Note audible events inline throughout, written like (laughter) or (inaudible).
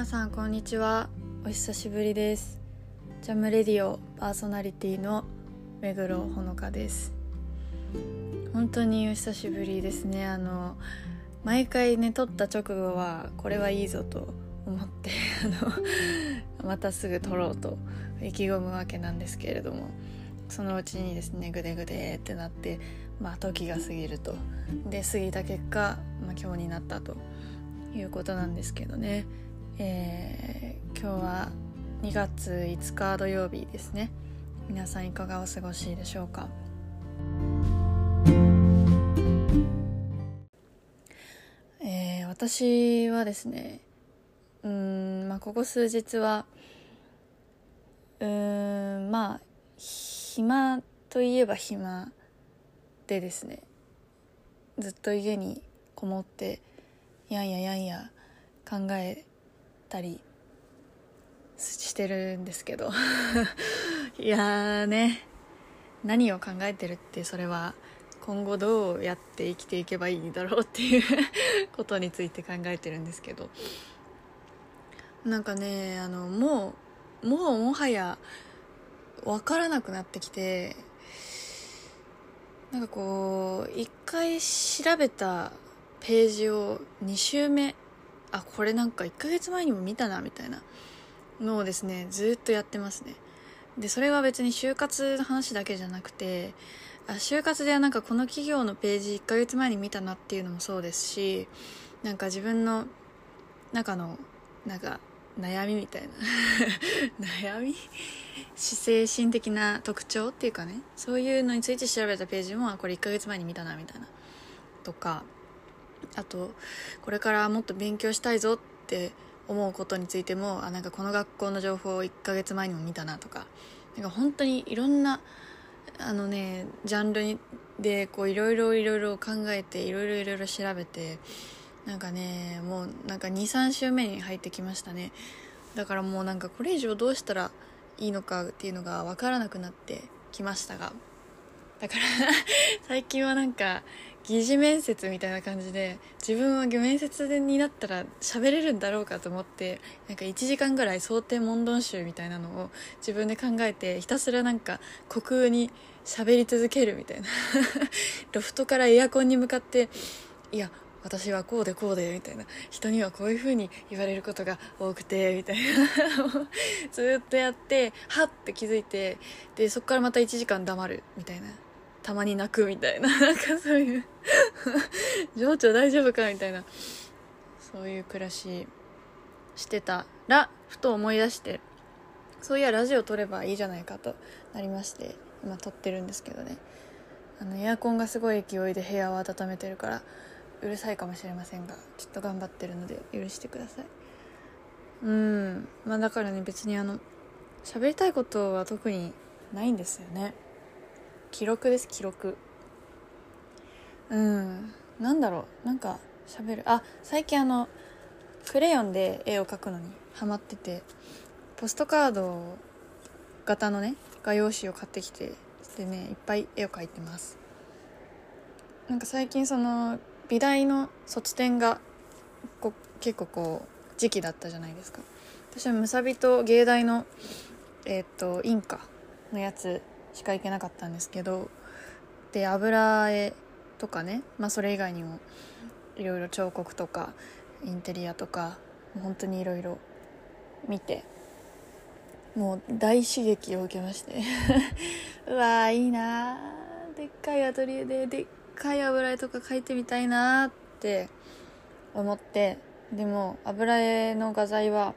皆さんこんにちは。お久しぶりです。ジャムレディオパーソナリティの目黒ほのかです。本当にお久しぶりですね。あの毎回ね撮った直後はこれはいいぞと思って (laughs) あのまたすぐ撮ろうと意気込むわけなんですけれどもそのうちにですねグデグデってなってまあ時が過ぎると。で過ぎた結果、まあ、今日になったということなんですけどね。えー、今日は2月5日土曜日ですね。皆さんいかがお過ごしでしょうか？えー、私はですねうんまあここ数日はうんまあ暇といえば暇でですねずっと家にこもってやんややんや考えたりしてるんですけど。(laughs) いやーね。何を考えてるってそれは今後どうやって生きていけばいいんだろうっていう (laughs) ことについて考えてるんですけど。なんかねあのもうもうもはや分からなくなってきてなんかこう一回調べたページを2周目あこれなんか1ヶ月前にも見たなみたいなのをですねずっとやってますね。でそれは別に就活の話だけじゃなくてあ就活ではなんかこの企業のページ1ヶ月前に見たなっていうのもそうですしなんか自分の中のなんか悩みみたいな。(laughs) 悩み？精神的な特徴っていうかね。そういうのについて調べたページもあこれ1ヶ月前に見たなみたいな。とかあとこれからもっと勉強したいぞって思うことについてもあなんかこの学校の情報を1ヶ月前にも見たなとか。なんか本当にいろんなあのねジャンルでこういろいろいろいろ考えていろいろいろいろ調べてなんかねもうなんか23週目に入ってきましたね。だからもうなんかこれ以上どうしたらいいのかっていうのが分からなくなってきましたが。だから最近はなんか疑似面接みたいな感じで自分は面接になったら喋れるんだろうかと思ってなんか1時間ぐらい想定問答集みたいなのを自分で考えてひたすらなんか虚空に喋り続けるみたいな。(laughs) ロフトからエアコンに向かっていや私はこうでこうでみたいな。人にはこういう風に言われることが多くてみたいな。(laughs) ずっとやってはって気づいてでそこからまた1時間黙るみたいな。たまに泣くみたいな。(laughs) なんかそういう。(laughs) 情緒大丈夫かみたいな。そういう暮らししてたらふと思い出してそういやラジオ撮ればいいじゃないかとなりまして今撮ってるんですけどね。あのエアコンがすごい勢いで部屋を温めてるからうるさいかもしれませんがちょっと頑張ってるので許してください。うん。まあだからね別にあの喋りたいことは特にないんですよね。記録です記録。うん。なんだろう。なんか喋る。あ最近あのクレヨンで絵を描くのにハマっててポストカード型のね画用紙を買ってきてでねいっぱい絵を描いてます。なんか最近その美大の卒展がこ結構こう時期だったじゃないですか。私はむさびと芸大のえっ、とインカのやつしか行けなかったんですけどで油絵とかね、まあ、それ以外にもいろいろ彫刻とかインテリアとか本当にいろいろ見てもう大刺激を受けまして。(laughs) うわーいいなでっかいアトリエででっかい油絵とか描いてみたいなって思ってでも油絵の画材は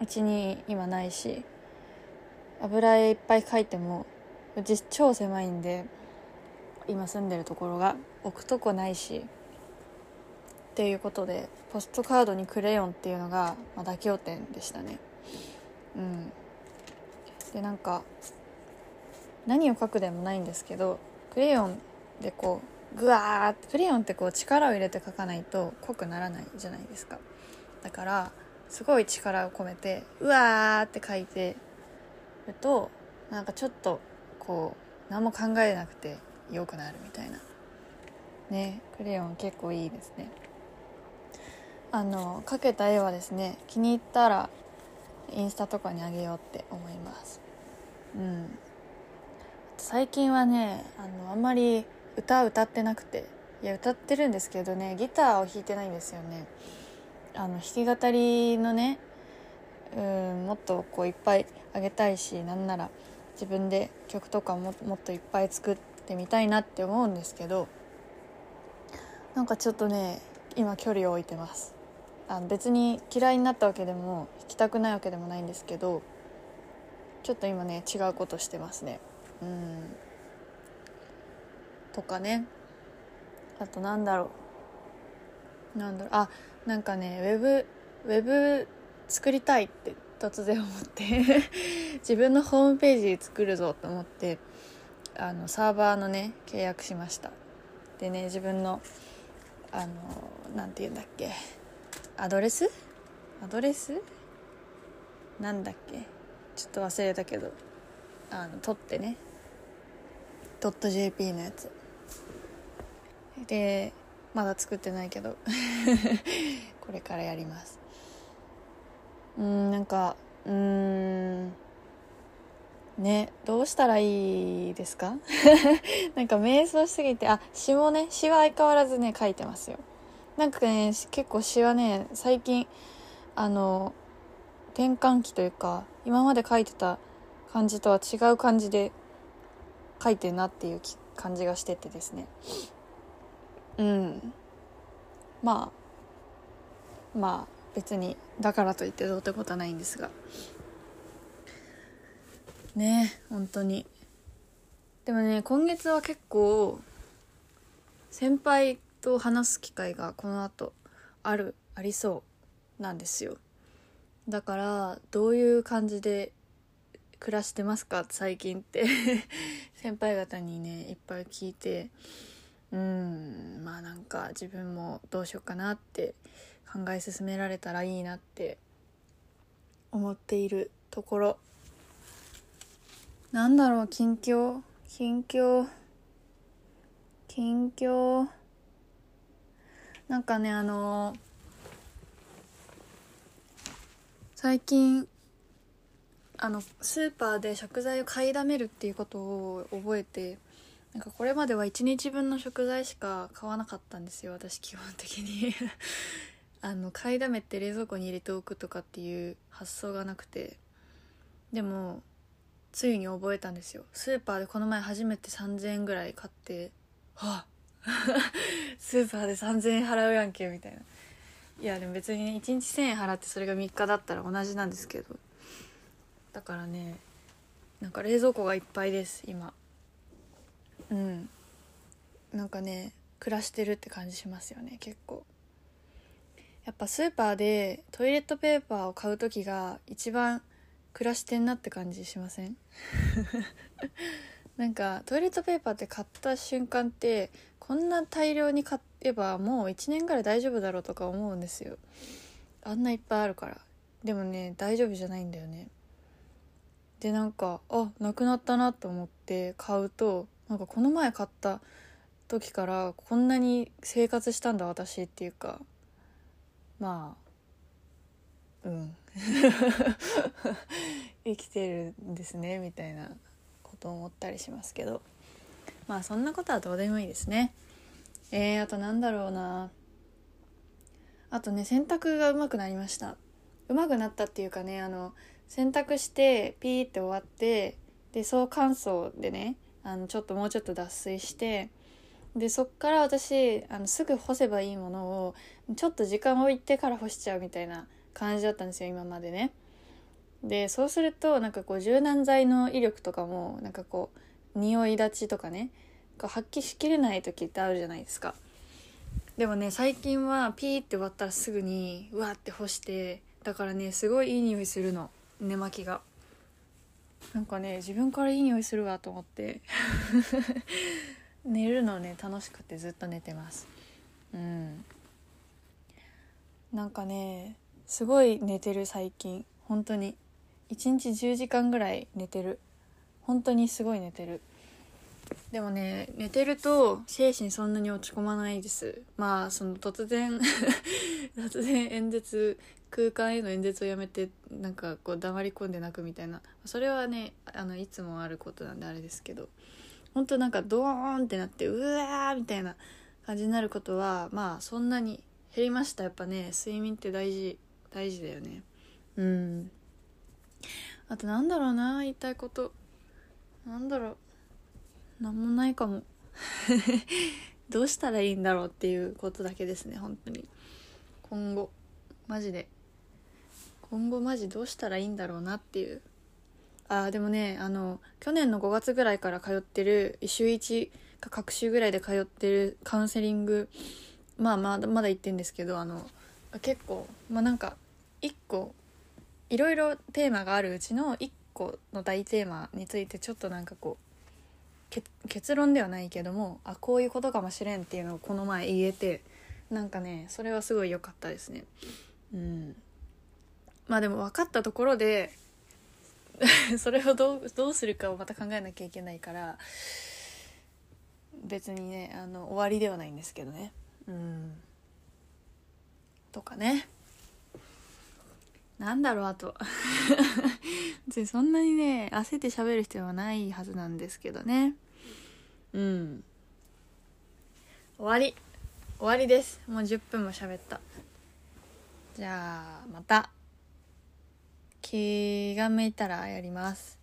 うちに今ないし油絵いっぱい描いてもうち超狭いんで今住んでるところが置くとこないしっていうことでポストカードにクレヨンっていうのが、まあ、妥協点でしたね。うん。でなんか何を書くでもないんですけどクレヨンでこうグワーってクレヨンってこう力を入れて書かないと濃くならないじゃないですか。だからすごい力を込めてうわーって書いてるとなんかちょっとこう何も考えなくてよくなるみたいな。ね。クレヨン結構いいですね。あの描けた絵はですね気に入ったらインスタとかにあげようって思います。うん。最近はねあのあんまり歌歌ってなくて。いや歌ってるんですけどねギターを弾いてないんですよね。あの弾き語りのねうんもっとこういっぱいあげたいしなんなら自分で曲とかももっといっぱい作ってみたいなって思うんですけどなんかちょっとね今距離を置いてます。あの別に嫌いになったわけでも弾きたくないわけでもないんですけどちょっと今ね違うことしてますね。うん。とかね。あとなんだろう。なんだろう。あなんかねウェブウェブ作りたいって突然思って (laughs) 自分のホームページ作るぞと思ってあのサーバーのね契約しました。でね自分のあの何て言うんだっけアドレス？アドレス？なんだっけ？ちょっと忘れたけどあの取ってね .jp のやつ。でまだ作ってないけど (laughs) これからやります。うんなんかうんねどうしたらいいですか？(laughs) なんか瞑想しすぎてあ詩もね詩は相変わらずね書いてますよ。なんかね結構詩はね最近あの転換期というか今まで書いてた感じとは違う感じで書いてるなっていう感じがしててですね。うん。まあまあ別にだからといってどうってことはないんですが。ね本当に。でもね今月は結構先輩と話す機会がこの後あるありそうなんですよ。だからどういう感じで暮らしてますか？最近って。(laughs) 先輩方にねいっぱい聞いてうんまあなんか自分もどうしようかなって考え進められたらいいなって思っているところ。なんだろう近況。近況。近況。なんかねあの最近あのスーパーで食材を買いだめるっていうことを覚えてなんかこれまでは1日分の食材しか買わなかったんですよ私基本的に。あの買いだめって冷蔵庫に入れておくとかっていう発想がなくてでもついに覚えたんですよ。スーパーでこの前初めて3000円ぐらい買ってはあ (laughs) スーパーで3000円払うやんけみたいな。いやでも別に、ね、1日1000円払ってそれが3日だったら同じなんですけど。だからねなんか冷蔵庫がいっぱいです今。うん。なんかね暮らしてるって感じしますよね結構。やっぱスーパーでトイレットペーパーを買う時が一番暮らしてんなって感じしません？(laughs) なんかトイレットペーパーって買った瞬間ってこんな大量に買えばもう1年ぐらい大丈夫だろうとか思うんですよ。あんないっぱいあるから。でもね大丈夫じゃないんだよね。でなんかあなくなったなと思って買うとなんかこの前買った時からこんなに生活したんだ私っていうか。まあうん。(laughs) 生きてるんですねみたいなことを思ったりしますけど。まあそんなことはどうでもいいですね。えー、あとなんだろうな。あとね洗濯がうまくなりました。うまくなったっていうかねあの洗濯してピーって終わってで総乾燥でねあのちょっともうちょっと脱水してでそっから私あのすぐ干せばいいものをちょっと時間置いてから干しちゃうみたいな感じだったんですよ今までね。でそうするとなんかこう柔軟剤の威力とかもなんかこう匂い立ちとかね発揮しきれない時ってあるじゃないですか。でもね最近はピーって終わったらすぐにうわって干してだからねすごいいい匂いするの寝巻きがなんかね自分からいい匂いするわと思って寝るのね楽しくてずっと寝てます。うん。なんかねすごい寝てる最近。本当に。1日10時間ぐらい寝てる。本当にすごい寝てる。でもね寝てると精神そんなに落ち込まないです。まあその突然 (laughs) 突然演説空間への演説をやめてなんかこう黙り込んで泣くみたいな。それはねあのいつもあることなんであれですけど。本当なんかドーンってなってうわーみたいな感じになることはまあそんなに減りました。やっぱね睡眠って大事大事だよね。うん。あとなんだろうな言いたいこと。なんだろう。なんもないかも。(laughs) どうしたらいいんだろうっていうことだけですね本当に。今後。マジで。今後マジどうしたらいいんだろうなっていう。あでもねあの去年の5月ぐらいから通ってる週1か各週ぐらいで通ってるカウンセリングまあまだまだ行ってんですけどあの結構まあなんか1個いろいろテーマがあるうちの1個の大テーマについてちょっとなんかこう結論ではないけどもあこういうことかもしれんっていうのをこの前言えてなんかねそれはすごい良かったですね。うん。まあでも分かったところで (laughs) それをどうどうするかをまた考えなきゃいけないから別にねあの終わりではないんですけどね。うん。とかね。なんだろうあと。(laughs) 別にそんなにね焦って喋る必要はないはずなんですけどね。うん。終わり。終わりです。もう10分も喋った。じゃあまた。気が向いたらやります。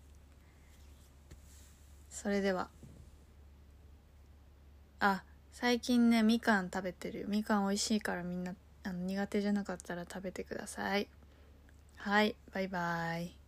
それでは。あ最近ねみかん食べてる。みかん美味しいからみんなあの苦手じゃなかったら食べてください。はいバイバイ。